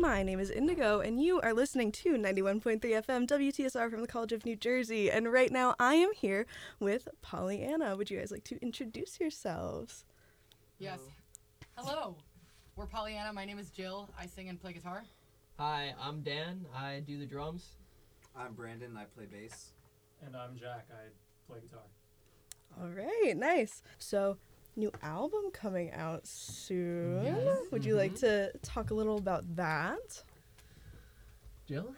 My name is Indigo, and you are listening to 91.3 FM WTSR from the College of New Jersey. And right now, I am here with Pollyanna. Would you guys like to introduce yourselves? Yes. Hello. We're Pollyanna. My name is Jill. I sing and play guitar. Hi, I'm Dan. I do the drums. I'm Brandon. I play bass. And I'm Jack. I play guitar. All right, nice. So, new album coming out soon. Yes. Would you like to talk a little about that? Jill?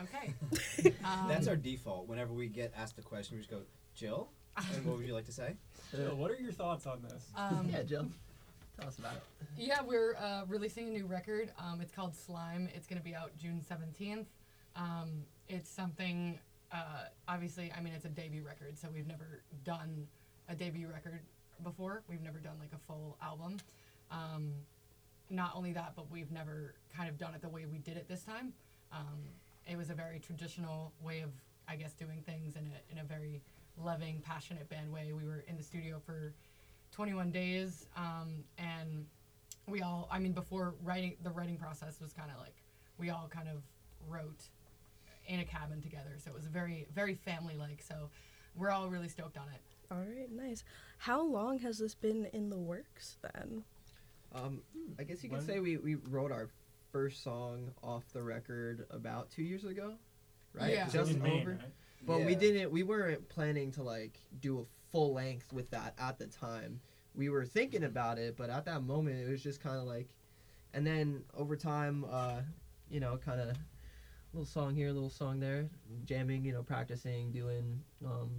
Okay. Um, That's our default. Whenever we get asked a question, we just go, Jill? And what would you like to say? Jill, what are your thoughts on this? um, yeah, Jill. Tell us about it. yeah, we're uh, releasing a new record. Um, it's called Slime. It's going to be out June 17th. Um, it's something, uh, obviously, I mean, it's a debut record, so we've never done a debut record before. We've never done like a full album. Um, not only that, but we've never kind of done it the way we did it this time. Um, it was a very traditional way of, I guess, doing things in a, in a very loving, passionate band way. We were in the studio for 21 days, um, and we all, I mean, before writing, the writing process was kind of like, we all kind of wrote in a cabin together. So it was very, very family like. So we're all really stoked on it. All right, nice. How long has this been in the works then? Um, I guess you could When- say we, we wrote our first song off the record about two years ago, right? Yeah. Just in Maine, over. right? But we didn't. We weren't planning to like do a full length with that at the time. We were thinking about it, but at that moment, it was just kind of like. And then over time, uh, you know, kind of little song here, little song there, jamming, you know, practicing, doing, um,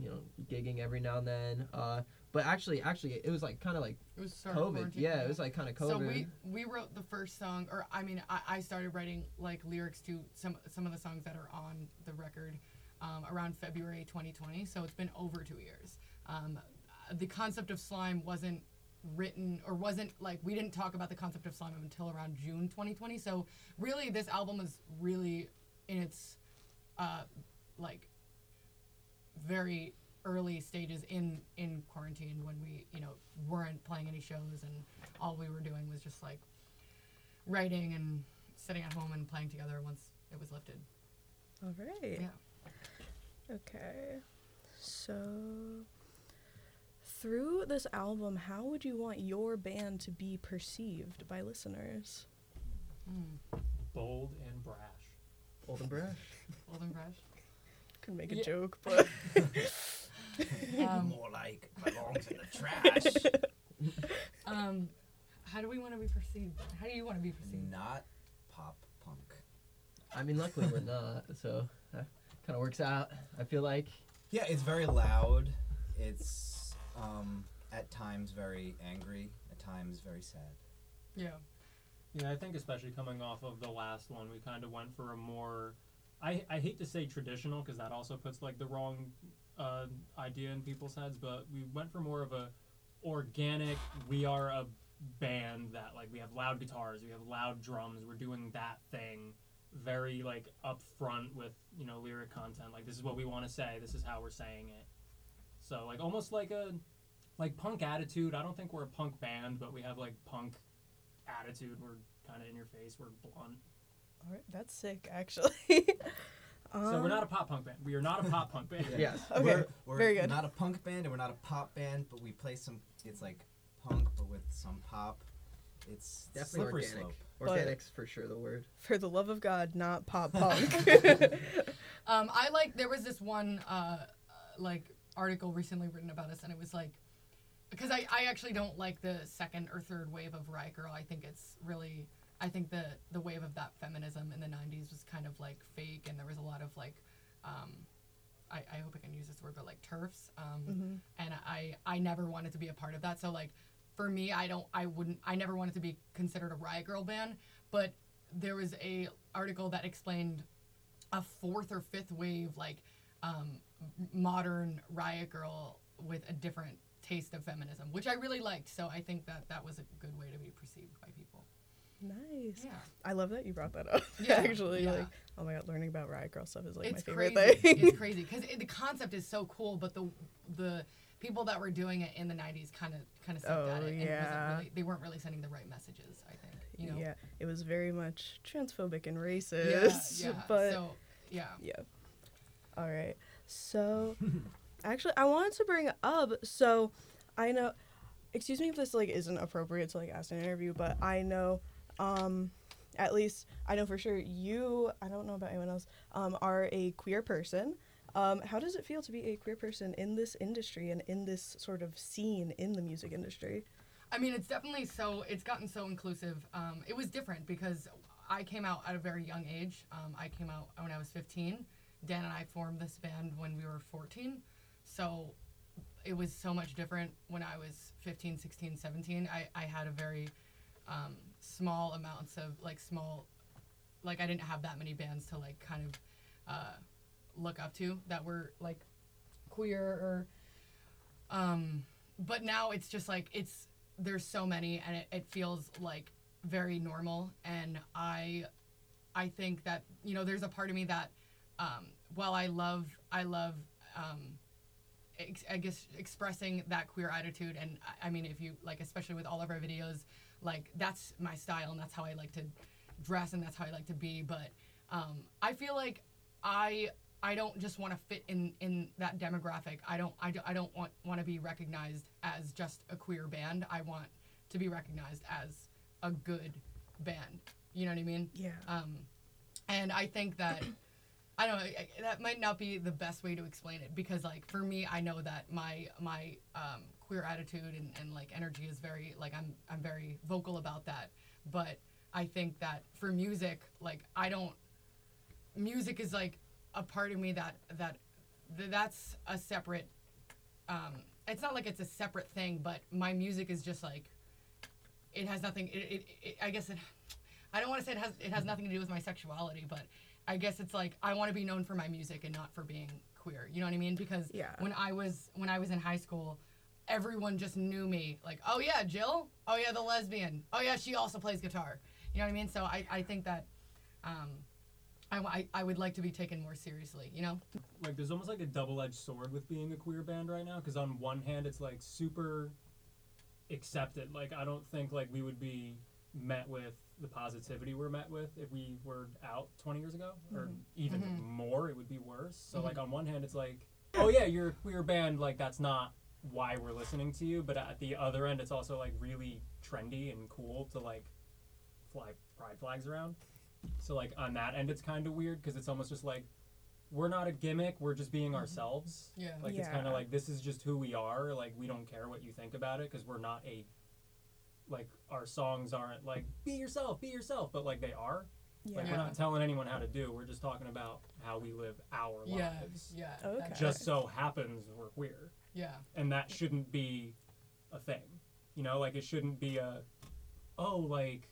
you know, gigging every now and then. Uh, but actually, actually, it was like kind of like It was sort COVID. quarantine, Yeah, it was like kind of COVID. So we we wrote the first song, or I mean, I, I started writing like lyrics to some some of the songs that are on the record um, around February 2020. So it's been over two years. Um, the concept of slime wasn't written or wasn't like we didn't talk about the concept of slime until around June 2020. So really, this album is really in its uh, like very early stages in in quarantine when we you know weren't playing any shows and all we were doing was just like writing and sitting at home and playing together once it was lifted All right. Yeah. Okay. So, through this album, how would you want your band to be perceived by listeners? mm. Bold and brash. Bold and brash. Bold and Brush. Could make a Yeah. joke, but Um, More like belongs in the trash. um, how do we want to be perceived? How do you want to be perceived? Not pop punk. I mean, luckily we're not, so that kind of works out. I feel like. Yeah, it's very loud. It's um, at times very angry. At times very sad. Yeah. Yeah, I think especially coming off of the last one, we kind of went for a more. I, I hate to say traditional because that also puts like the wrong uh, idea in people's heads, but we went for more of a organic. We are a band that like we have loud guitars, we have loud drums, we're doing that thing very like upfront with you know lyric content. Like this is what we want to say. This is how we're saying it. So like almost like a like punk attitude. I don't think we're a punk band, but we have like punk attitude. We're kind of in your face. We're blunt. All right, that's sick, actually. So we're Um, not a pop punk band. We are not a pop punk band. Yes. Okay, We're, we're very good. not a punk band and we're not a pop band, but we play some. It's like punk, but with some pop. It's Definitely slippery organic. slope. But- Organic's for sure the word. For the love of God, not pop punk. Um, I like there was this one uh, uh, like article recently written about us, and it was like because I, I actually don't like the second or third wave of Riot Grrrl. I think it's really I think the the wave of that feminism in the '90s was kind of like fake, and there was a lot of like um, I, I hope I can use this word, but like turfs. Um, Mhm. and I I never wanted to be a part of that. So like for me, I don't I wouldn't I never wanted to be considered a Riot Grrrl band, but there was a article that explained a fourth or fifth wave like um, modern Riot Grrrl with a different taste of feminism, which I really liked. So I think that that was a good way to be perceived by people. Nice. Yeah, I love that you brought that up. Yeah, actually, yeah. like, oh my god, learning about Riot Grrrl stuff is like it's my favorite crazy. thing. it's crazy because the concept is so cool, but the the people that were doing it in the '90s kind of kind of sucked at Oh, it, and yeah. really, they weren't really sending the right messages. I think. You know. Yeah, it was very much transphobic and racist. Yeah. yeah. But so yeah. yeah. All right. So, actually, I wanted to bring up. So, I know. Excuse me if this like isn't appropriate to like ask an interview, but I know. Um, at least I know for sure you. I don't know about anyone else. Um, are a queer person. Um, how does it feel to be a queer person in this industry and in this sort of scene in the music industry? I mean, it's definitely so. It's gotten so inclusive. Um, it was different because I came out at a very young age. Um, I came out when I was 15. Dan and I formed this band when we were 14. So it was so much different when I was 15, 16, 17. I, I had a very um, small amounts of like small, like I didn't have that many bands to like kind of uh, look up to that were like queer or. Um, but now it's just like it's there's so many and it, it feels like very normal and i i think that you know there's a part of me that um while i love i love um i guess expressing that queer attitude and I mean if you like especially with all of our videos like that's my style and that's how i like to dress and that's how i like to be but um i feel like i I don't just want to fit in in that demographic. I don't I, I don't want want to be recognized as just a queer band. I want to be recognized as a good band. You know what I mean? Yeah. Um, and I think that I don't know that might not be the best way to explain it because like for me I know that my my um, queer attitude and, and like energy is very like I'm I'm very vocal about that. But I think that for music like I don't music is like a part of me that that that's a separate um it's not like it's a separate thing but my music is just like it has nothing it, it, it i guess it i don't want to say it has it has nothing to do with my sexuality but i guess it's like i want to be known for my music and not for being queer you know what i mean because Yeah. when i was when i was in high school everyone just knew me. Like oh yeah jill? Oh yeah the lesbian. Oh yeah she also plays guitar. You know what i mean? So i i think that um I, I, I would like to be taken more seriously, you know? like there's almost like a double-edged sword with being a queer band right now because on one hand it's like super accepted. Like i don't think like we would be met with the positivity we're met with if we were out 20 years ago or even Mhm. more it would be worse. So Mhm. like on one hand it's like oh yeah you're a queer band. Like that's not why we're listening to you but at the other end it's also like really trendy and cool to like fly pride flags around so like on that end it's kind of weird because it's almost just like we're not a gimmick we're just being mm-hmm. ourselves Yeah. like it's kind of like this is just who we are like we don't care what you think about it because we're not a like our songs aren't like be yourself be yourself but like they are Yeah. like we're not telling anyone how to do we're just talking about how we live our yeah, lives yeah. Okay. just so happens we're queer yeah, and that shouldn't be a thing you know like it shouldn't be a oh like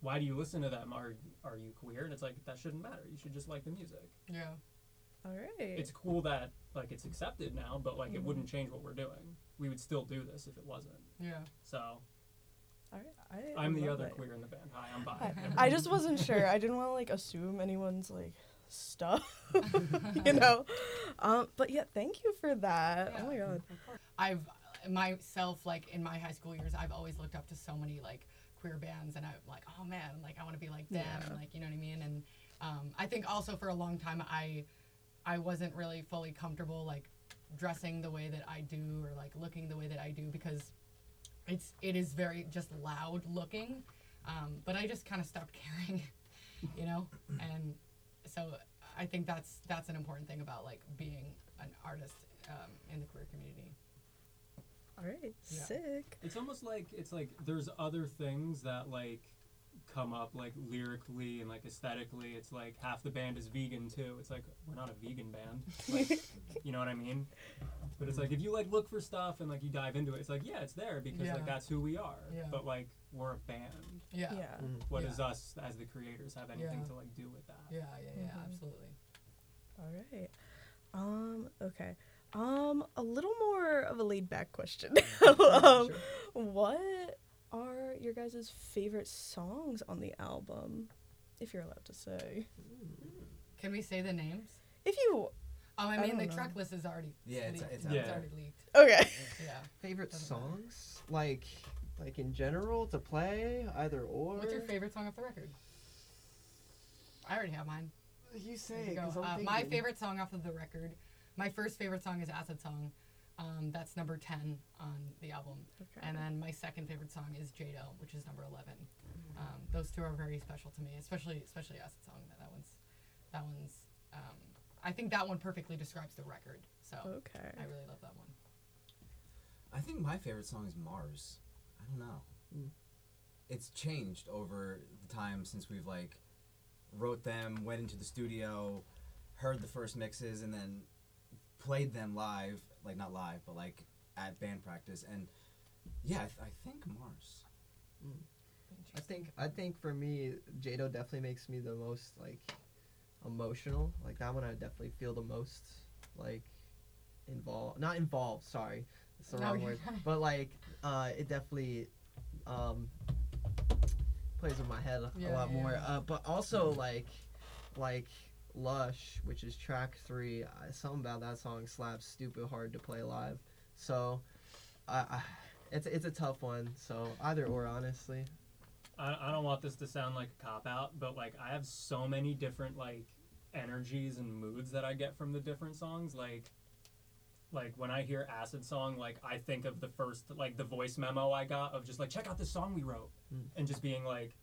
why do you listen to them are are you queer and it's like that shouldn't matter you should just like the music yeah. All right. it's cool that like it's accepted now but like it Mhm. wouldn't change what we're doing we would still do this if it wasn't Yeah. so All right. I i'm the other it. queer in the band hi i'm I, bi I just wasn't sure. I didn't want to like assume anyone's like stuff, you know. Um, but yeah, thank you for that. Oh my god. I've myself like in my high school years, I've always looked up to so many like queer bands, and I'm like, oh man, like I want to be like them, Yeah. and like you know what I mean. And um, I think also for a long time, I I wasn't really fully comfortable like dressing the way that I do or like looking the way that I do because it's it is very just loud looking. Um, but I just kind of stopped caring, you know, and so I think that's that's an important thing about like being an artist um, in the queer community. All right. Yeah. Sick. it's almost like it's like there's other things that like come up like lyrically and like aesthetically it's like half the band is vegan too it's like we're not a vegan band like, you know what i mean but it's like if you like look for stuff and like you dive into it it's like yeah it's there because Yeah. like that's who we are Yeah. but like we're a band Yeah. Yeah. Yeah. What Yeah. does us as the creators have anything Yeah. to like do with that Yeah. Yeah. Mhm. Absolutely. All right. Um. Okay. Um. A little more of a laid back question. um. Sure. What are your guys' favorite songs on the album, if you're allowed to say? Can we say the names? If you. Oh, I I mean don't the know. track list is already Yeah, it's- leaked. it's out it's already leaked. Okay. Yeah. Favorite songs? Like, like in general to play either or. What's your favorite song off the record? I already have mine. You say you it, go. 'cause I'm Uh, my favorite song off of the record. My first favorite song is Acid Song. Um, that's number ten on the album. Okay. And then my second favorite song is Jado, which is number eleven. Um, those two are very special to me, especially especially Acid Song. That, that one's that one's. Um, I think that one perfectly describes the record. So okay. I really love that one. I think my favorite song is Mars. I don't know. Mm. It's changed over the time since we've like wrote them, went into the studio, heard the first mixes, and then played them live. Like not live, but like at band practice. And yeah, I, th- I think Mars. I think I think for me, Jado definitely makes me the most like emotional. Like that one, I definitely feel the most like involved. Not involved. Sorry, it's the No, wrong word. fine. But like, uh, it definitely um plays with my head a Yeah, lot more. Uh, but also like like Lush, which is track three. I, something about that song slaps stupid hard to play live. So, I. I it's, it's a tough one, so either or, honestly. I, I don't want this to sound like a cop out, but like I have so many different like energies and moods that I get from the different songs. Like, like when I hear Acid Song, like I think of the first like the voice memo I got of just like check out this song we wrote, Mm. and just being like,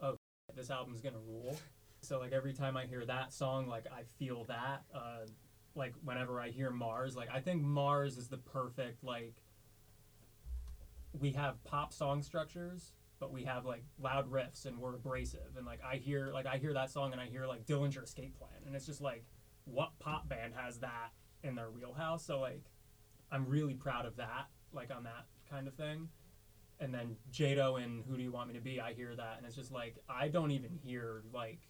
oh, this album's gonna rule. So like every time I hear that song, like I feel that. Uh, like whenever I hear Mars, like I think Mars is the perfect like. We have pop song structures, but we have like loud riffs and we're abrasive and like I hear like I hear that song and I hear like Dillinger Escape Plan and it's just like what pop band has that in their wheelhouse so like I'm really proud of that like on that kind of thing and then Jado and Who Do You Want Me to Be I hear that and it's just like I don't even hear like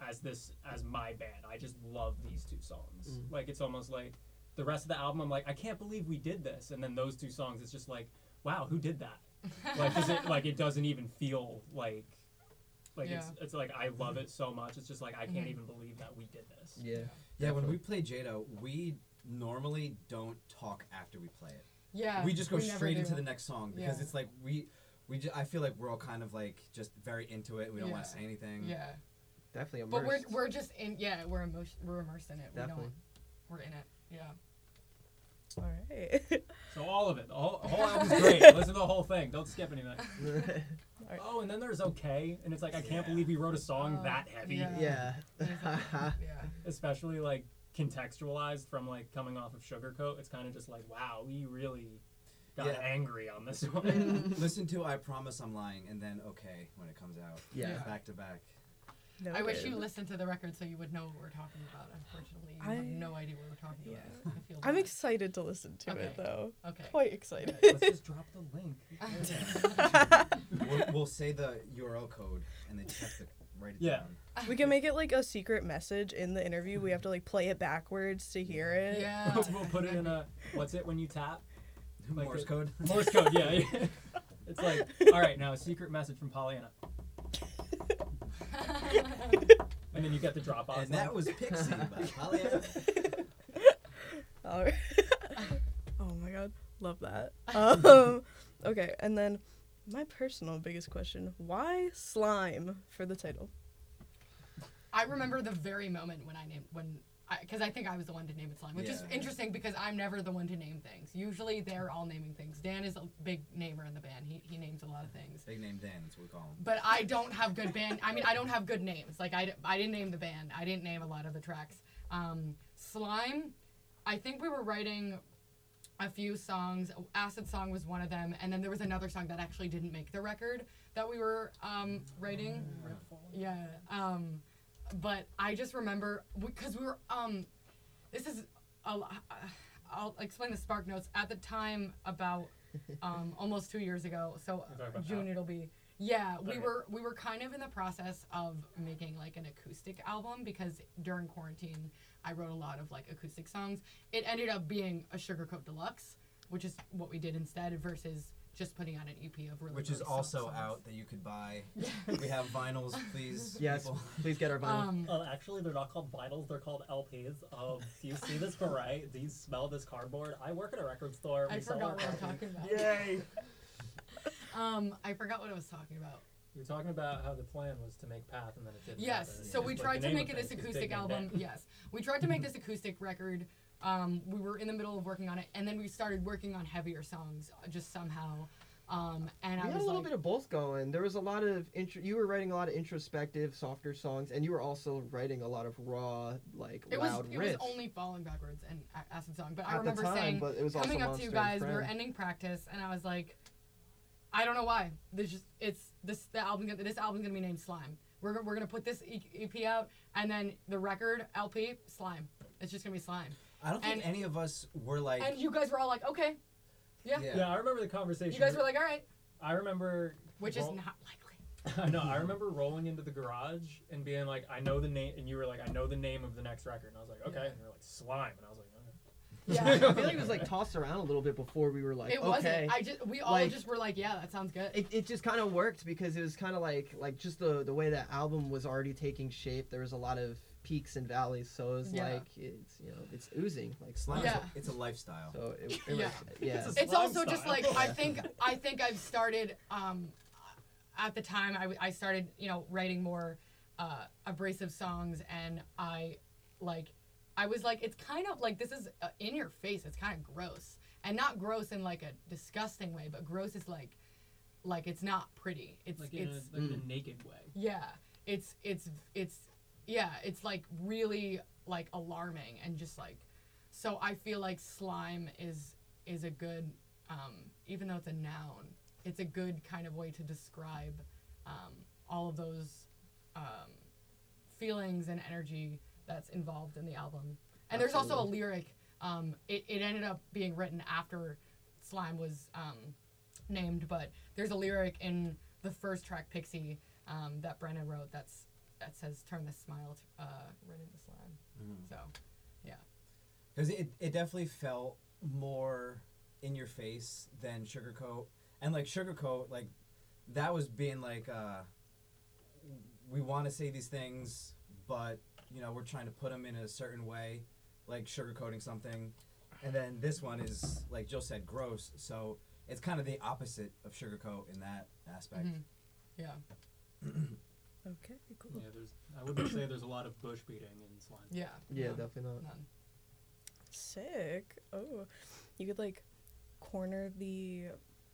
as this as my band I just love these two songs Mm. like it's almost like the rest of the album I'm like I can't believe we did this and then those two songs it's just like wow who did that like does it like it doesn't even feel like like it's it's like I love it so much. It's just like I can't Mhm. even believe that we did this. Yeah. Yeah, when we play Jado, we normally don't talk after we play it. Yeah. we just go never straight into the next song because Yeah. it's like we we ju- I feel like we're all kind of like just very into it. We don't want to say anything. Yeah. Definitely But we're we're just in yeah we're immersed we're immersed in it. We Definitely. don't we're in it. Yeah. All right. So all of it, the whole, the whole album's great. Listen to the whole thing. Don't skip anything. Alright. Oh, and then there's okay, and it's like I can't Yeah. believe we wrote a song Oh, that heavy, yeah. yeah. yeah. especially like contextualized from like coming off of Sugarcoat. It's kind of just like wow, we really got Yeah. angry on this one. Listen to I Promise I'm Lying and then Okay when it comes out. Yeah. Yeah. Back to back. No I wish you listened to the record so you would know what we're talking about. Unfortunately, you have no idea what we're talking Yeah. about. I feel I'm excited to listen to Okay. it though. Okay. Quite excited. Let's just drop the link. we'll, we'll say the URL code and they check have to write it Yeah. down. we can make it like a secret message in the interview. We have to like play it backwards to hear it. Yeah. we'll put it in a what's it when you tap Like Morse it- code. Morse code. Yeah, yeah. It's like all right now a secret message from Pollyanna, and then you get the drop off. And that was Pixie by Pollyanna. All right. oh my god, love that. Um, okay, and then my personal biggest question: Why slime for the title? I remember the very moment when I named when because I, think I was the one to name it slime, which is interesting because I'm never the one to name things. Usually they're all naming things. Dan is a big namer in the band. He he names a lot of things. Big name Dan, that's what we call him. But I don't have good band. I mean, I don't have good names. Like I, I didn't name the band. I didn't name a lot of the tracks. Um, slime. I think we were writing a few songs. Acid song was one of them, and then there was another song that actually didn't make the record that we were um, writing. Yeah. Um, but I just remember because we were. Um, this is. A, lo- I'll explain the spark notes at the time about um, almost two years ago. So You're talking about June now? it'll be. Yeah, we Okay. were we were kind of in the process of making like an acoustic album because during quarantine I wrote a lot of like acoustic songs. It ended up being a Sugarcoat Deluxe, which is what we did instead versus just putting out an EP of really Which is also songs. out that you could buy. we have vinyls, please. Yes. people. Please get our vinyl. Um, Uh, actually, they're not called vinyls. They're called LPs. Um, do you see this beret? Do you smell this cardboard? I work at a record store. I We sell forgot our what I'm talking about. Yay! um, I forgot what I was talking about. You were talking about how the plan was to make Path and then it didn't. Yes, happen. so we Like, tried the to name make it this acoustic album. Yes, we tried to make this acoustic record. Um, we were in the middle of working on it, and then we started working on heavier songs uh, just somehow. Um, and We I had a little like, bit of both going. There was a lot of intro- you were writing a lot of introspective, softer songs, and you were also writing a lot of raw, like it was loud it was only falling backwards and A- acid song. But I at the remember time, saying, but it was coming up to you guys, we were ending practice, and I was like, I don't know why. There's just it's this the album. gonna- This album's gonna be named Slime. We're go- we're gonna put this E- EP out, and then the record LP Slime. It's just gonna be Slime. I don't think And- any of us were like. And you guys were all like, okay. Yeah. Yeah. Yeah, I remember the conversation. You guys were like, all right, I remember. which is not likely. I know. I remember rolling into the garage and being like, I know the name, and you were like, I know the name of the next record, and I was like, okay, Yeah. and you're like, Slime, and I was like, okay. Yeah. I feel like it was like tossed around a little bit before we were like, it okay. wasn't. I just we all Like- just were like, yeah, that sounds good. it, it just kind of worked because it was kind of like like just the the way that album was already taking shape. There was a lot of peaks and valleys, so it was Yeah. like it's you know it's oozing like Slime, Yeah. it's a lifestyle. So it, it Yeah. was, yeah. It's it's slime also just like I think I think I've started um, at the time I I started you know writing more uh, abrasive songs and I like I was like it's kind of like this is uh, in your face it's kind of gross and not gross in like a disgusting way but gross is like like it's not pretty it's Like in it's a, like Mm. a naked way. yeah it's it's it's yeah it's like really like alarming and just like so i feel like slime is is a good um even though it's a noun it's a good kind of way to describe um all of those um feelings and energy that's involved in the album and there's also a lyric um it, it ended up being written after slime was um named but there's a lyric in the first track pixie um, that Brennan wrote that's that says turn this smile to, uh, right into slime. Mhm. So yeah, because it, it definitely felt more in your face than sugarcoat and like sugarcoat like that was being like uh we want to say these things but you know we're trying to put them in a certain way like sugarcoating something and then this one is like jill said gross so it's kind of the opposite of sugarcoat in that aspect Mhm. yeah, Okay, cool. Yeah, there's. I wouldn't say there's a lot of bush beating in Slime. yeah, yeah, no, definitely not. none. Sick. Oh, you could like corner the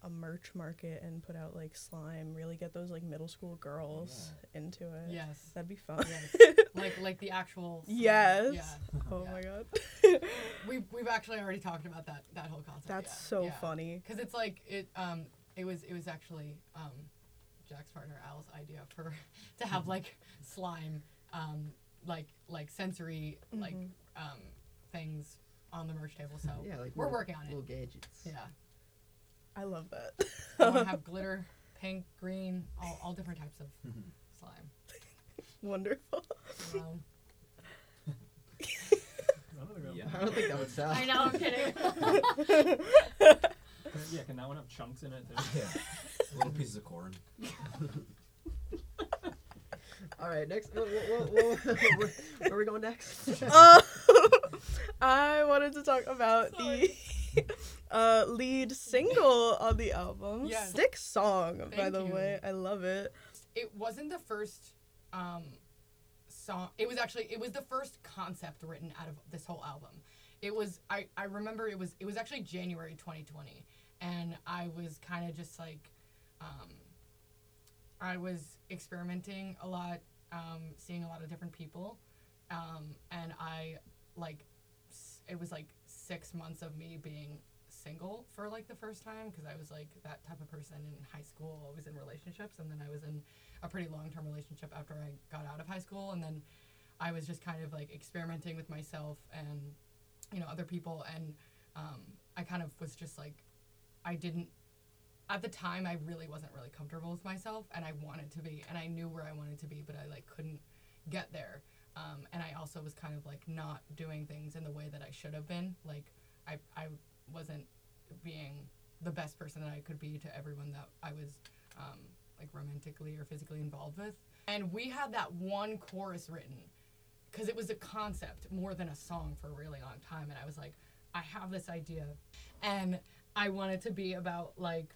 a merch market and put out like slime. Really get those like middle school girls into it. Yes, That'd be fun. Yes. like like the actual. slime. Yes. Yeah, oh Yeah. my god. we've we've actually already talked about that that whole concept. That's yeah, so yeah. funny. Because it's like it um it was it was actually um Jack's partner Al's idea for to have like slime um like like sensory like Mhm. um things on the merch table. So Yeah, like we're little- working on it. Little gadgets. Yeah. I love that. I want to have glitter, pink, green, all, all different types of slime. Wonderful. Um, I don't think Yeah. I don't think that would sell. I know, I'm kidding. yeah, can that one have chunks in it too? yeah little pieces of corn All right, next. Where, where are we going next? Uh, I wanted to talk about the uh, lead single on the album. Yes. Sick song, by the you. way. I love it. it wasn't the first um, song. It was actually it was the first concept written out of this whole album. It was I, I remember it was it was actually January 2020, and I was kind of just like, um, I was experimenting a lot, um, seeing a lot of different people, um, and I like it was like six months of me being single for like the first time because I was like that type of person in high school, always in relationships, and then I was in a pretty long term relationship after I got out of high school, and then I was just kind of like experimenting with myself and you know other people, and um, I kind of was just like I didn't at the time I really wasn't really comfortable with myself, and I wanted to be, and I knew where I wanted to be, but I like couldn't get there. Um, and I also was kind of like not doing things in the way that I should have been. Like I, I wasn't being the best person that I could be to everyone that I was um, like romantically or physically involved with. And we had that one chorus written because it was a concept more than a song for a really long time. And I was like, I have this idea, and I want it to be about like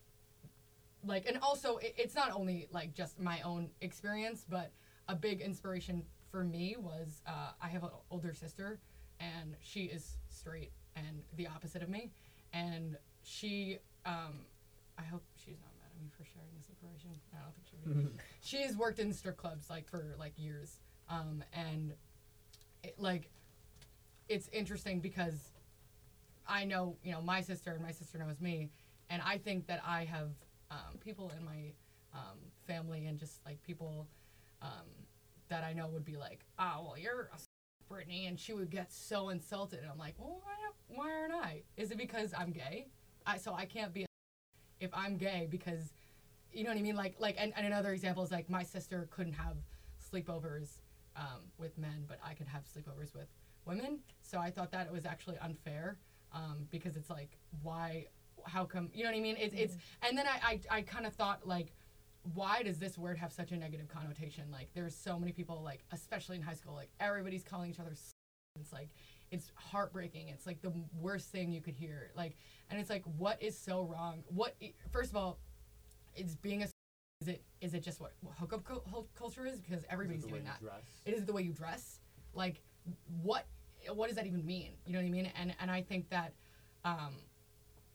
like and also it, it's not only like just my own experience but a big inspiration for me was uh, i have an older sister and she is straight and the opposite of me. And she um, i hope she's not mad at me for sharing this information. I don't think she would. Be she's worked in strip clubs like for like years. Um, and it, like it's interesting because i know you know my sister and my sister knows me and i think that i have um, people in my um, family and just like people um, that i know would be like oh well you're a brittany and she would get so insulted and i'm like well why, why aren't i is it because i'm gay I, so i can't be a if i'm gay because you know what I mean? Like, like, and, and another example is like my sister couldn't have sleepovers um, with men, but I could have sleepovers with women. So I thought that it was actually unfair um, because it's like, why, how come, you know what I mean? It's, it's, and then I, I, I kind of thought like, why does this word have such a negative connotation? Like, there's so many people, like, especially in high school, like everybody's calling each other. It's like, it's heartbreaking. It's like the worst thing you could hear. Like, and it's like, what is so wrong? What, first of all, is being a is it is it just what hookup cul- cul- culture is because everybody's doing that it is the way you dress like what what does that even mean you know what i mean and and i think that um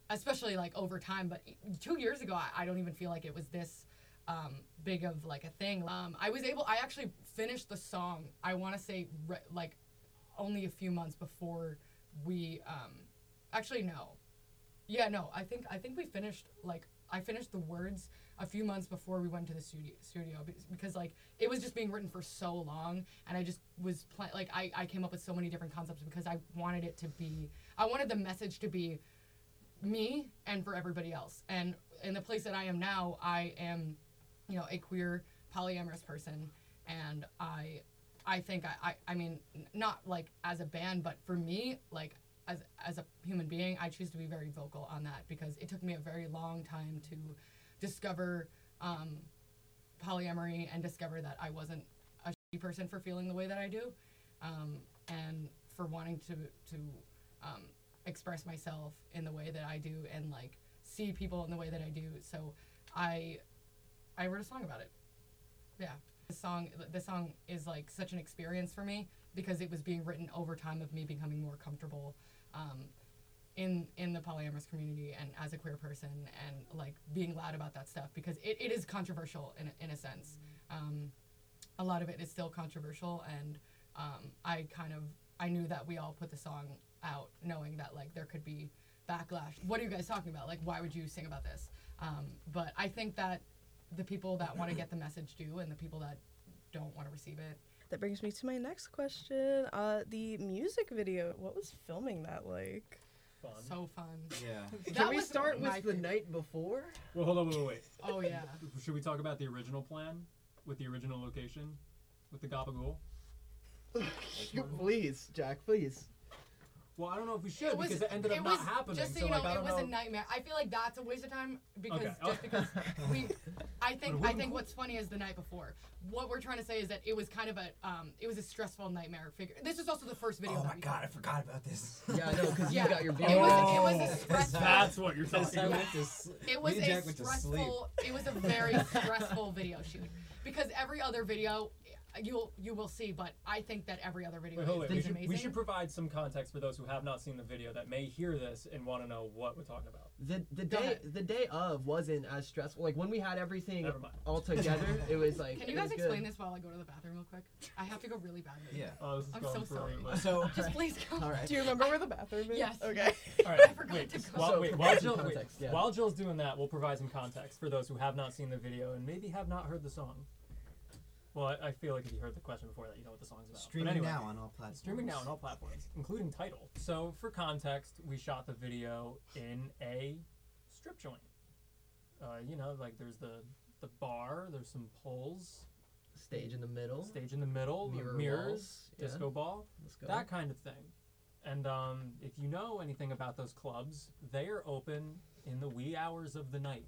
especially like over time but two years ago i, I don't even feel like it was this um big of like a thing. Um i was able i actually finished the song i want to say re- like only a few months before we um actually no. Yeah no i think i think we finished like i finished the words a few months before we went to the studio studio because like it was just being written for so long and i just was pla- like I, I came up with so many different concepts because i wanted it to be i wanted the message to be me and for everybody else. And in the place that i am now i am you know a queer polyamorous person. And i i think i i, I mean not like as a band but for me like as as a human being i choose to be very vocal on that because it took me a very long time to discover um, polyamory and discover that i wasn't a shitty person for feeling the way that i do. Um, and for wanting to to um, express myself in the way that i do and like see people in the way that i do. So i i wrote a song about it. Yeah. The song the song is like such an experience for me because it was being written over time of me becoming more comfortable um, in in the polyamorous community and as a queer person and like being loud about that stuff because it, it is controversial in, in a sense. Um, a lot of it is still controversial and um, i kind of i knew that we all put the song out knowing that like there could be backlash. What are you guys talking about? Like why would you sing about this? Um, but i think that the people that want to get the message do and the people that don't want to receive it That brings me to my next question. Uh, the music video. What was filming that like? Fun. so fun Yeah. Can we start my with the favorite. night before? well, hold on, wait, wait, wait. oh yeah Should we talk about the original plan with the original location with the Gabagool? please, Jack, please. Well, I don't know if we should because it ended up it not happening. Just so, so you know, like, I it was know. a nightmare. I feel like that's a waste of time because Okay. just because we, I think I think what's funny is the night before. What we're trying to say is that it was kind of a um, it was a stressful nightmare figure. This is also the first video. Oh my we god, I forgot about this. Yeah, I know, because Yeah. you got your It was Oh, it was a stressful- That's what you're talking how I about. went to s- It was a Jack went to sleep. stressful. It was a very stressful video shoot because every other video you'll you will see, but I think that every other video Wait, hold is. We is should, amazing. we should provide some context for those who have not seen the video that may hear this and want to know what we're talking about. The the Go day ahead. the day of wasn't as stressful. Like when we had everything Never all together, it was like. Can you guys explain good. this while I go to the bathroom real quick? I have to go really badly. Yeah. Oh, this is I'm going so sorry. a So Just please go. All right. Do you remember where the bathroom is? Yes. Okay. All right, I forgot wait, to go. while, So wait, while, some Jill, wait, yeah. while Jill's doing that, we'll provide some context for those who have not seen the video and maybe have not heard the song. Well, I, I feel like if you heard the question before that, you know what the song's about. Streaming anyway, now on all platforms. Streaming now on all platforms, including Tidal. So, for context, we shot the video in a strip joint. Uh, you know, like there's the the bar, there's some poles, Stage in the middle. stage in the middle, the Mirror mirrors, walls, yeah. disco ball, Let's that kind of thing. And um, if you know anything about those clubs, they are open in the wee hours of the night.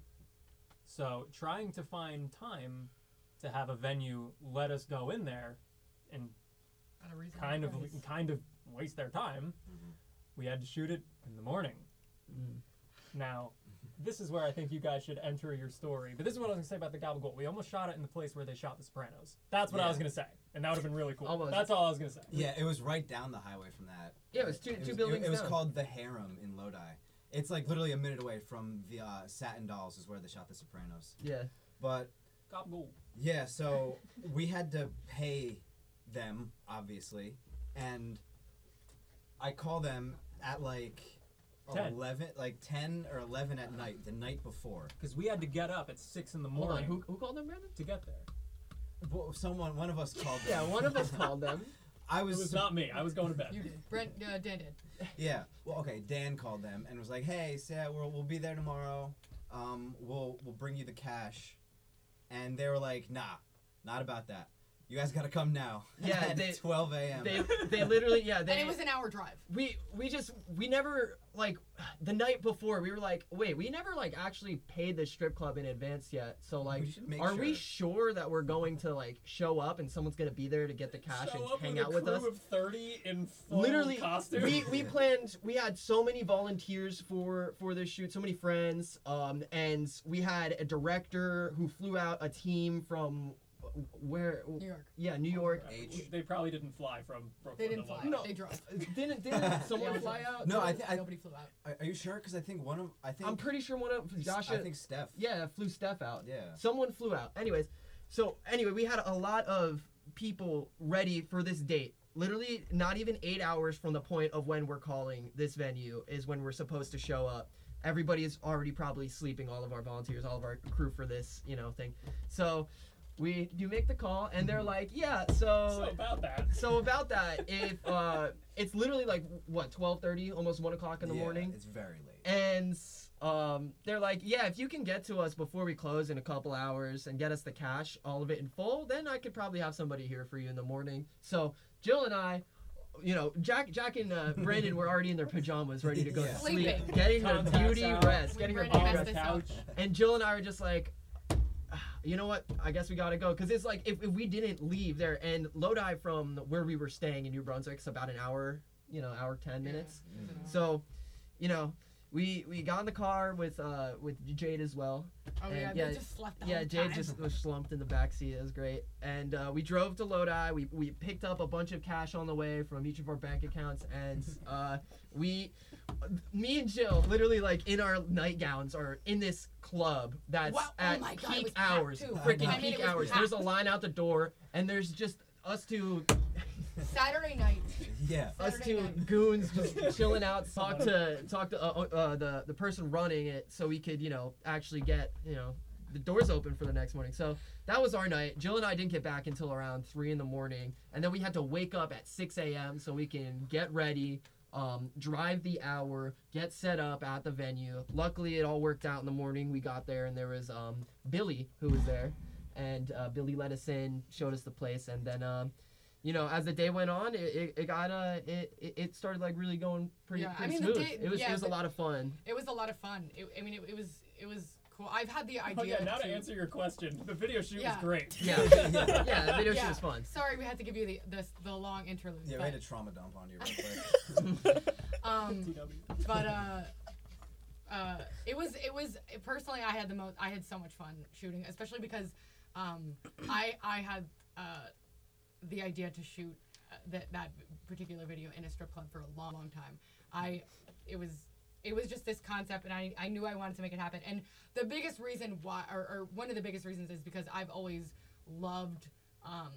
So trying to find time to have a venue let us go in there and At a reasonable kind of price. kind of waste their time, we had to shoot it in the morning. Mm. Now, this is where I think you guys should enter your story. But this is what I was gonna say about the Gabagool. We almost shot it in the place where they shot The Sopranos. That's what I was gonna say, and that would have been really cool. Almost. That's all I was gonna say. Yeah, it was right down the highway from that. Yeah, it was two- It two was- buildings It, it was down. called the Harem in Lodi. It's like literally a minute away from the uh, Satin Dolls, is where they shot The Sopranos. Yeah. But Gabagool. yeah, so we had to pay them obviously, and I call them at like 10. eleven, like ten or eleven at night, the night before. Because we had to get up at six in the Hold on. morning Who, who called them, Brandon? to get there. Well, someone, one of us called them. Yeah, one of us called them. I It was, was not me. I was going to bed. You did. Brent, uh, Dan did. Yeah. Well, okay. Dan called them and was like, "Hey, Sarah, we'll, we'll be there tomorrow. Um, we'll we'll bring you the cash." And they were like, "Nah, not about that. You guys gotta come now." Yeah, at they- 12 a.m. They they literally yeah they and it was an hour drive. we we just we never like the night before we were like wait we never like actually paid the strip club in advance yet so like We should make are we sure. sure that we're going to like show up and someone's gonna be there to get the cash Show and up hang with out a with crew us of thirty in full literally costume. we we planned we had so many volunteers for for this shoot so many friends um and we had a director who flew out a team from where New York. yeah new york H. They probably didn't fly from Brooklyn. They didn't to fly. London. No. They drove. didn't didn't someone Yeah, fly out No, I think I, Nobody flew out. are, are you sure? Because I think one of I think i'm pretty sure one of josh I think Steph. yeah flew steph out Yeah. Someone flew out. Anyways, so anyway, we had a lot of people ready for this date. Literally, not even eight hours from the point of when we're calling this venue is when we're supposed to show up. Everybody is already probably sleeping. All of our volunteers, all of our crew for this, you know, thing. So we you make the call, and they're like, "Yeah, So so about that. so about that, if uh, it's literally like what twelve thirty, almost one o'clock in the Yeah, morning, It's very late. and um, they're like, yeah, if you can get to us before we close in a couple hours and get us the cash, all of it in full, then I could probably have somebody here for you in the morning. So Jill and I. You know, Jack, Jack, and uh, Brandon were already in their pajamas, ready to go Yeah. to sleep, Sleeping. getting their beauty out. rest, We getting her were beauty a rest. couch. And Jill and I were just like, "Ah, you know what? I guess we gotta go. Cause it's like if, if we didn't leave there, and Lodi from where we were staying in New Brunswick, it's about an hour, you know, hour ten minutes. Mhm. So, you know, we we got in the car with uh with Jade as well. Oh And yeah, yeah, just slept the yeah, Jade time. just was slumped in the back seat. It was great. And uh, we drove to Lodi. We we picked up a bunch of cash on the way from each of our bank accounts, and uh, we, me and Jill, literally like in our nightgowns, are in this club that's Wow, oh at my God, peak hours, too. freaking I mean, peak hours. packed. There's a line out the door, and there's just us two Saturday night. Yeah. us two night. goons just chilling out, talk to talk to uh, uh, the the person running it, so we could you know actually get you know the doors open for the next morning. So that was our night. Jill and I didn't get back until around three in the morning, and then we had to wake up at six a.m. so we can get ready. Um, drive the hour, get set up at the venue. Luckily, it all worked out in the morning. We got there, and there was um, Billy who was there, and uh, Billy let us in, showed us the place, and then um, you know, as the day went on, it, it, it got uh, it, it- started like really going pretty, Yeah, I pretty mean, the smooth. day- it was yeah, it was a lot of fun. It was a lot of fun. It, I mean, it, it was it was cool. I've had the idea. Oh idea. yeah, now to to answer your question, the video shoot Yeah. was great. Yeah, yeah, the video shoot was fun. Sorry, we had to give you the the, the long interlude. Yeah, we but, had a trauma dump on you real quick. um, but uh, uh, it was it was personally I had the most I had so much fun shooting, especially because um, I I had uh, the idea to shoot uh, that that particular video in a strip club for a long long time. I it was it was just this concept and I, I knew I wanted to make it happen. And the biggest reason why or, or one of the biggest reasons is because I've always loved um,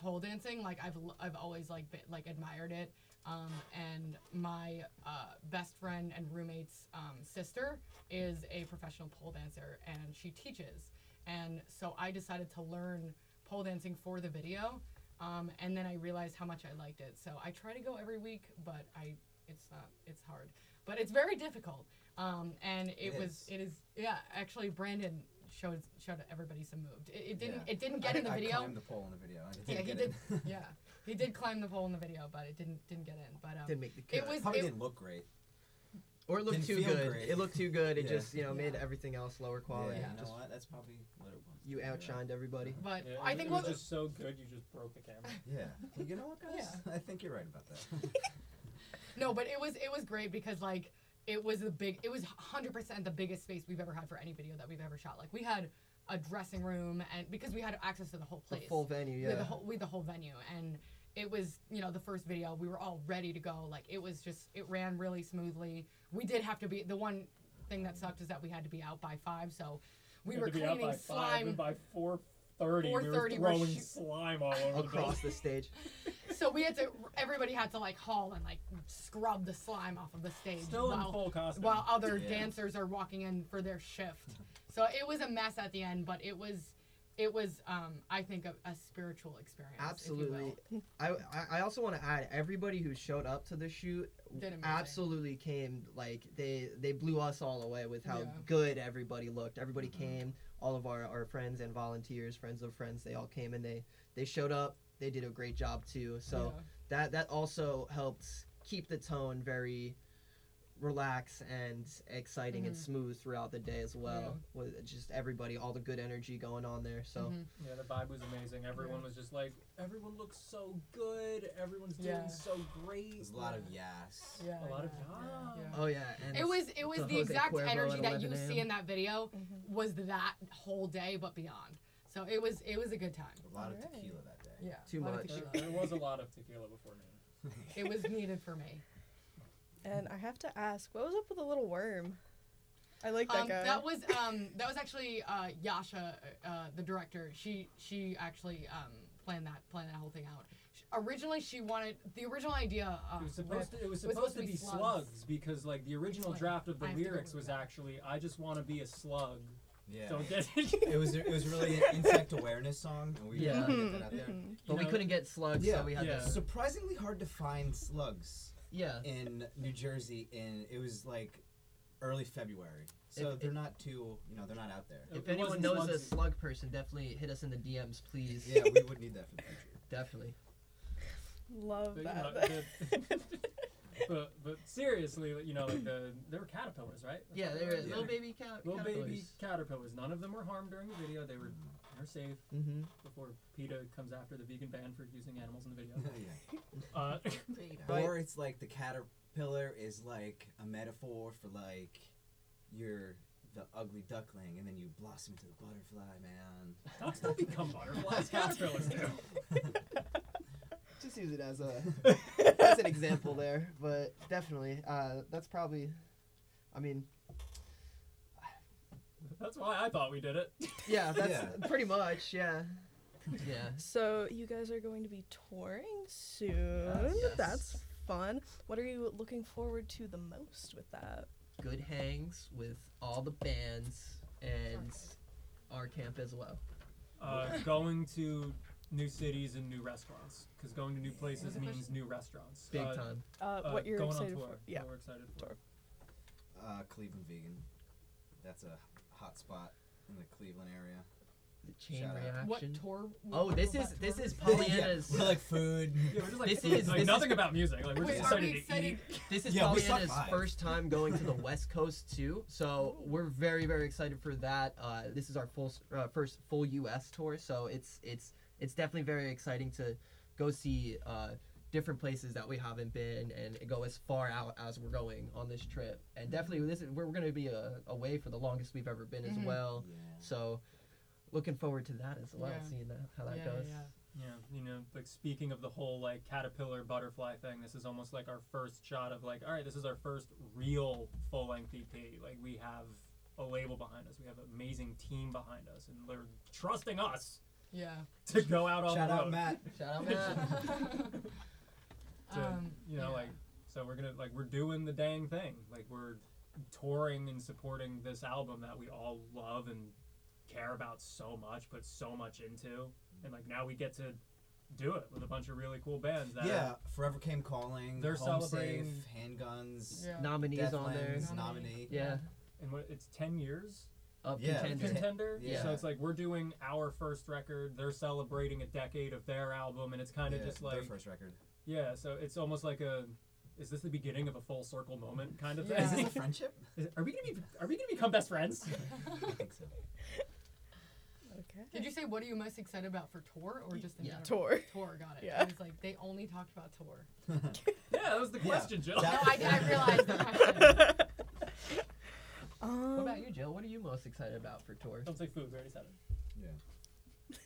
pole dancing. Like I've I've always like been, like admired it. Um, and my uh, best friend and roommate's um, sister is a professional pole dancer, and she teaches. And so I decided to learn pole dancing for the video, um, and then I realized how much I liked it. So I try to go every week, but I it's not it's hard, but it's very difficult. Um, and it, It was is. it is yeah. Actually, Brandon showed showed everybody some moves. It, it didn't Yeah. it didn't I get in the I video. climbed the pole in the video. and Yeah, didn't he get did. in. yeah, he did climb the pole in the video, but it didn't didn't get in. But um, Didn't make the cut. it was Probably it, didn't look great. or it looked didn't too good. great. It looked too good. It Yeah. just you know made everything else lower quality. Yeah, Yeah. you know what? That's probably what it was. you Yeah. outshined everybody. but Yeah, I think it was what just so good you just broke the camera. Yeah. You know what, guys? I think you're right about that. No, but it was it was great because like it was the big. It was 100% the biggest space we've ever had for any video that we've ever shot. Like we had a dressing room, and because we had access to the whole place. The place, full venue, we yeah. had the whole, we had the whole venue, and it was you know the first video. We were all ready to go. Like it was just it ran really smoothly. We did have to be the one thing that sucked is that we had to be out by five, so we, had were to be out cleaning by five, slime. and by four thirty, we were 4:30 we're throwing shoot- slime all over across the the stage. So we had to. Everybody had to like haul and like scrub the slime off of the stage Still in while, full costume. while other Yeah. dancers are walking in for their shift. So it was a mess at the end, but it was, it was, um, I think, a, a spiritual experience. Absolutely. I, I I also want to add everybody who showed up to the shoot absolutely came like they they blew us all away with how Yeah. good everybody looked. Everybody came, all of our, our friends and volunteers, friends of friends, they all came and they they showed up. They did a great job too. So Yeah. that that also helped keep the tone very relaxed and exciting and Mhm. smooth throughout the day as well with just everybody all the good energy going on there so Mhm. Yeah, the vibe was amazing. Everyone Yeah. was just like, everyone looks so good. Everyone's doing so great. There's a lot of yes. Yeah, A lot of yeah, ah. yeah. oh yeah and It was it was the the, exact Cuervo energy that you see in that video Mhm. was that whole day, but beyond. So it was it was a good time. A lot of Alright. tequila that day. Yeah, Too a lot of much. There, there was a lot of tequila before noon. It was needed for me. And I have to ask, what was up with the little worm? I like that um, guy. That was um, that was actually uh, Yasha, uh, the director. She she actually um, planned that planned that whole thing out. Sh originally, she wanted the original idea. Uh, It was supposed to. It was was supposed to be slugs because like the original Explain. draft of the I have to go lyrics was that. actually I just want to be a slug. Yeah. Don't get it it was it was really an insect awareness song, and we Yeah. wanted to get that out there. Mhm. but we know- couldn't get slugs Yeah. so we had Yeah. to Surprisingly hard to find slugs yeah in New Jersey, and it was like early February, so If- they're not too you know they're not out there. It if anyone wasn't knows a slug person definitely hit us in the dms please Yeah, we would need that for the future. definitely Love But, you that. know, but but seriously, you know, like the they were caterpillars, right? That's yeah what they they were were? little baby cat Little baby caterpillars. None of them were harmed during the video. They were mm-hmm. They're safe mm-hmm. before PETA comes after the vegan ban for using animals in the video. Uh, Or it's like the caterpillar is like a metaphor for like you're the ugly duckling, and then you blossom into the butterfly, man. ducks don't become butterflies. Caterpillars do. just use it as a as an example there but definitely uh that's probably i mean That's why I thought we did it. yeah that's Yeah. pretty much yeah yeah So you guys are going to be touring soon. Yes. That's fun. What are you looking forward to the most with that? good hangs with all the bands and our camp as well Uh, going to new cities and new restaurants. Because going to new places means new restaurants. big Uh, time Uh, uh, what you're going excited on tour. for? Yeah. What we're excited for. Tour. Uh, Cleveland vegan. That's a hot spot in the Cleveland area. the chain Shout out. reaction what tour? oh this is this is pollyanna's yeah, we're like food. Yeah, we're just like, This food, is- like this is- nothing about music. Like we're Wait, just are we excited to excited? eat. This is Yeah, we saw Pollyanna's five. first time going to the West Coast too, so we're very very excited for that. Uh, this is our full s- uh, first full U.S. tour, so it's it's it's definitely very exciting to go see uh, different places that we haven't been and go as far out as we're going on this trip. And definitely this is we're, we're going to be uh, away for the longest we've ever been as Mhm. well. Yeah. So looking forward to that as well, Yeah. seeing that, how that yeah, goes. Yeah. Yeah, you know, like speaking of the whole like caterpillar butterfly thing, this is almost like our first shot of like, all right, this is our first real full length EP. Like we have a label behind us, we have an amazing team behind us, and they're trusting us Yeah. to go out on Shout the out road. Matt. Shout out, Matt. to, Um, you know, yeah. like so we're gonna like we're doing the dang thing. Like we're touring and supporting this album that we all love and care about so much, put so much into, and like now we get to do it with a bunch of really cool bands that Yeah, Forever Came Calling. They're Home celebrating- Safe, handguns. Yeah. Nominees on there. Nominee. nominee. Yeah, and what it's ten years of Yeah, contender. Contender. yeah. So it's like we're doing our first record. They're celebrating a decade of their album, and it's kind of Yeah, just their first record. Yeah. So it's almost like a. Is this the beginning of a full circle moment kind of Yeah. Is this a friendship? Is- are we gonna be? Are we gonna become best friends? I think so. Okay. Did you say what are you most excited about for tour or just in Yeah. general? Tour. Tour, got it. Yeah. I was like, they only talked about tour. yeah, that was the Yeah. question, Jill. No, I, I realized the question. Um, What about you, Jill? What are you most excited about for tour? Don't say food. We already said it.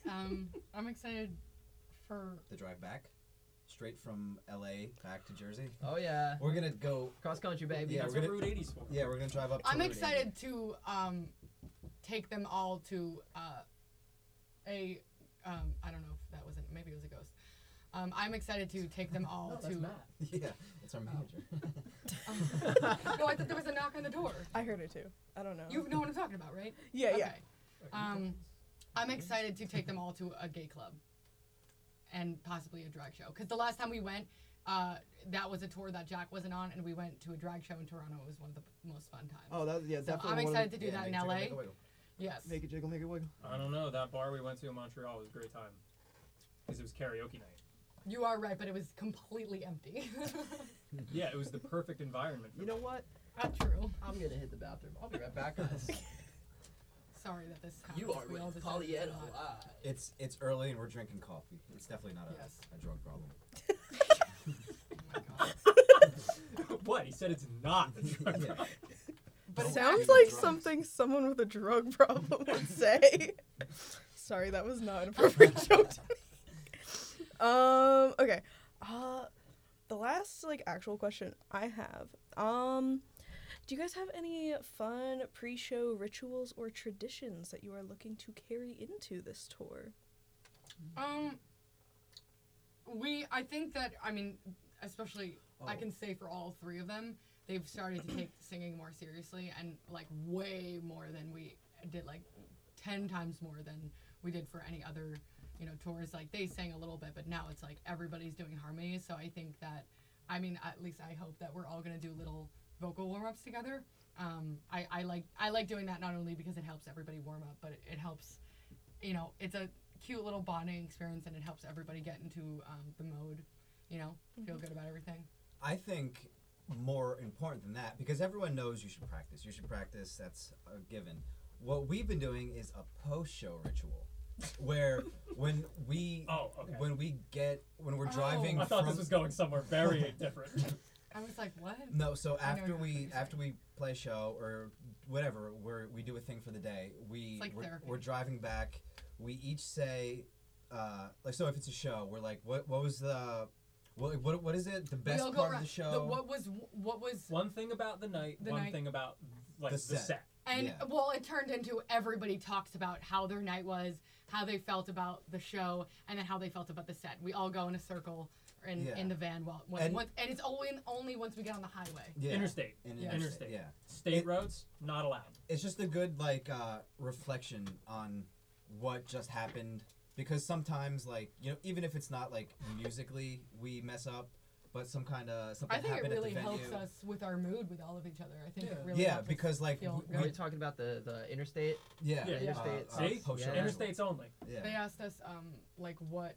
Yeah. Um, I'm excited for. The drive back, straight from LA back to Jersey. Oh yeah, We're gonna go. cross country, baby. Yeah, That's we're gonna- Route 80's for. Yeah, we're gonna drive up. To I'm Route 80. excited to um, take them all to uh, a. Um, I don't know if that wasn't maybe it was a ghost. Um, I'm excited to take them all No, that's to. Matt. Yeah, it's our manager. no, I thought there was a knock on the door. I heard it too. I don't know. You know what I'm talking about, right? yeah, yeah. Um, I'm excited to take them all to a gay club and possibly a drag show. Because the last time we went, uh, that was a tour that Jack wasn't on, and we went to a drag show in Toronto. It was one of the most fun times. Oh, that yeah, so definitely. I'm excited to do Yeah, that in make LA. jiggle, make it wiggle. yes. Make it jiggle, make it wiggle. I don't know. That bar we went to in Montreal was a great time. Because it was karaoke night. You are right, but it was completely empty. Yeah, it was the perfect environment. For You know what? Not true. I'm gonna hit the bathroom. I'll be right back, guys. Sorry that this happens. you are We all with decided to Pollyanna not. Live. It's it's early and we're drinking coffee. It's definitely not a, Yes. a drug problem. Oh God. what? He said it's not. a drug Yeah. problem. But Sounds like drugs. something someone with a drug problem would say. Sorry, that was not an appropriate joke to make. Um, okay. Uh the last like actual question I have. Um do you guys have any fun pre-show rituals or traditions that you are looking to carry into this tour? Um, we, I think that, I mean, especially, I Oh. can say for all three of them, they've started to take singing more seriously and like way more than we did, like 10 times more than we did for any other, you know, tours. Like they sang a little bit, but now it's like everybody's doing harmonies. So I think that, I mean, at least I hope that we're all gonna do little vocal warm ups together. Um, I, I like I like doing that not only because it helps everybody warm up, but it, it helps, you know, it's a cute little bonding experience and it helps everybody get into um, the mode, you know, feel good about everything. I think more important than that because everyone knows you should practice. You should practice. That's a given. What we've been doing is a post-show ritual, where when we Oh, okay. when we get when we're driving Oh. driving I thought from this was going somewhere very different. I was like, what? no. So after we after we play a show or whatever, where we do a thing for the day, we It's like we're, therapy. we're driving back. We each say, uh, like, so if it's a show, we're like, what what was the what what, what is it? The best all go part of the show. The, what was what was one thing about the night, The one night. thing about like The the set. set. and Yeah. well, it turned into everybody talks about how their night was, how they felt about the show, and then how they felt about the set. We all go in a circle in, Yeah. in the van while when, And- once, and it's only only once we get on the highway. yeah. Interstate. In- Yeah. Interstate. Yeah. State It- roads, not allowed. It's just a good like uh, reflection on what just happened because sometimes like you know even if it's not like musically we mess up, but some kind of something I think it really at the venue. helps us with our mood with all of each other. I think it Yeah. really yeah, helps us because like feel w- Are we, talking about the the interstate? yeah, Yeah, uh, interstate. uh, See? Yeah. Interstates only. Yeah. They asked us um like what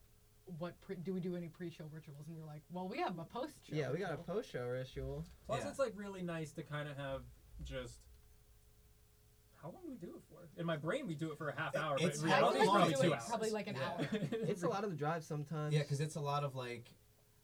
what pre- do we do any pre-show rituals and we are like, well, we have a post-show. Yeah, we got a ritual. post show ritual. Plus, Yeah. it's like really nice to kind of have just. How long do we do it for? In my brain, we do it for a half hour, it's but in reality, it's long probably two hours. probably like an Yeah. hour. It's a lot of the drive sometimes. Yeah, because it's a lot of like,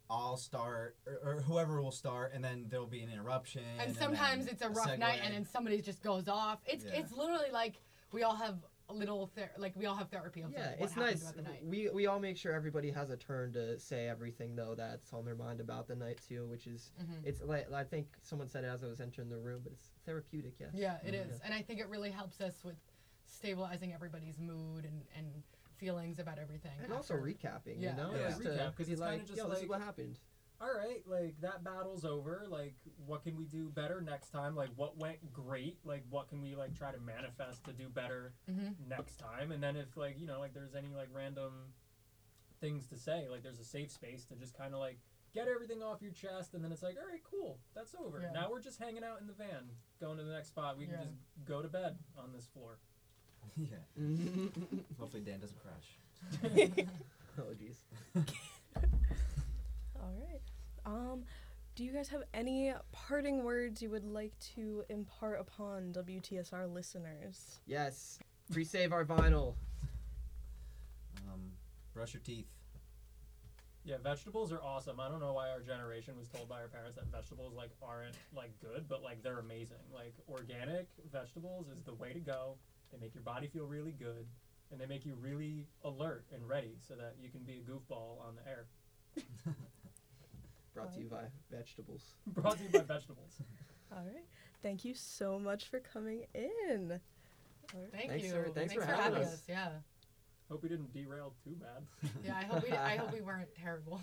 I'll start or, or whoever will start, and then there'll be an interruption. and then sometimes it's a rough night and then somebody just goes off. It's Yeah. it's literally like we all have a little ther- like we all have therapy of Yeah, like, it's nice. throughout the night. We we all make sure everybody has a turn to say everything though that's on their mind about the night too, which is Mhm. it's like I think someone said it as I was entering the room, but it's therapeutic. Yes. Yeah, it Mhm. is, and I think it really helps us with stabilizing everybody's mood and, and feelings about everything. And also recapping, Yeah. you know, Yeah. Just to Recap, 'cause be it's like, kinda just yo, this is what happened. All right, like that battle's over. Like, what can we do better next time? Like, what went great? Like, what can we like try to manifest to do better Mhm. next time? And then if like you know like there's any like random things to say, like there's a safe space to just kind of like get everything off your chest, and then it's like, all right, cool, that's over. Yeah. Now we're just hanging out in the van, going to the next spot. We Yeah. can just go to bed on this floor. yeah. Hopefully Dan doesn't crash. oh jeez. All right. Um, do you guys have any parting words you would like to impart upon WTSR listeners? Yes. Pre-save our vinyl. Um, brush your teeth. Yeah, vegetables are awesome. I don't know why our generation was told by our parents that vegetables like aren't like good, but like they're amazing. Like organic vegetables is the way to go. They make your body feel really good, and they make you really alert and ready so that you can be a goofball on the air. Brought to you by vegetables. Brought to you by vegetables. All right. Thank you so much for coming in. All right. Thank Thanks you. for- thanks for having us. Yeah. Hope we didn't derail too bad. Yeah. I hope we. I hope we weren't terrible.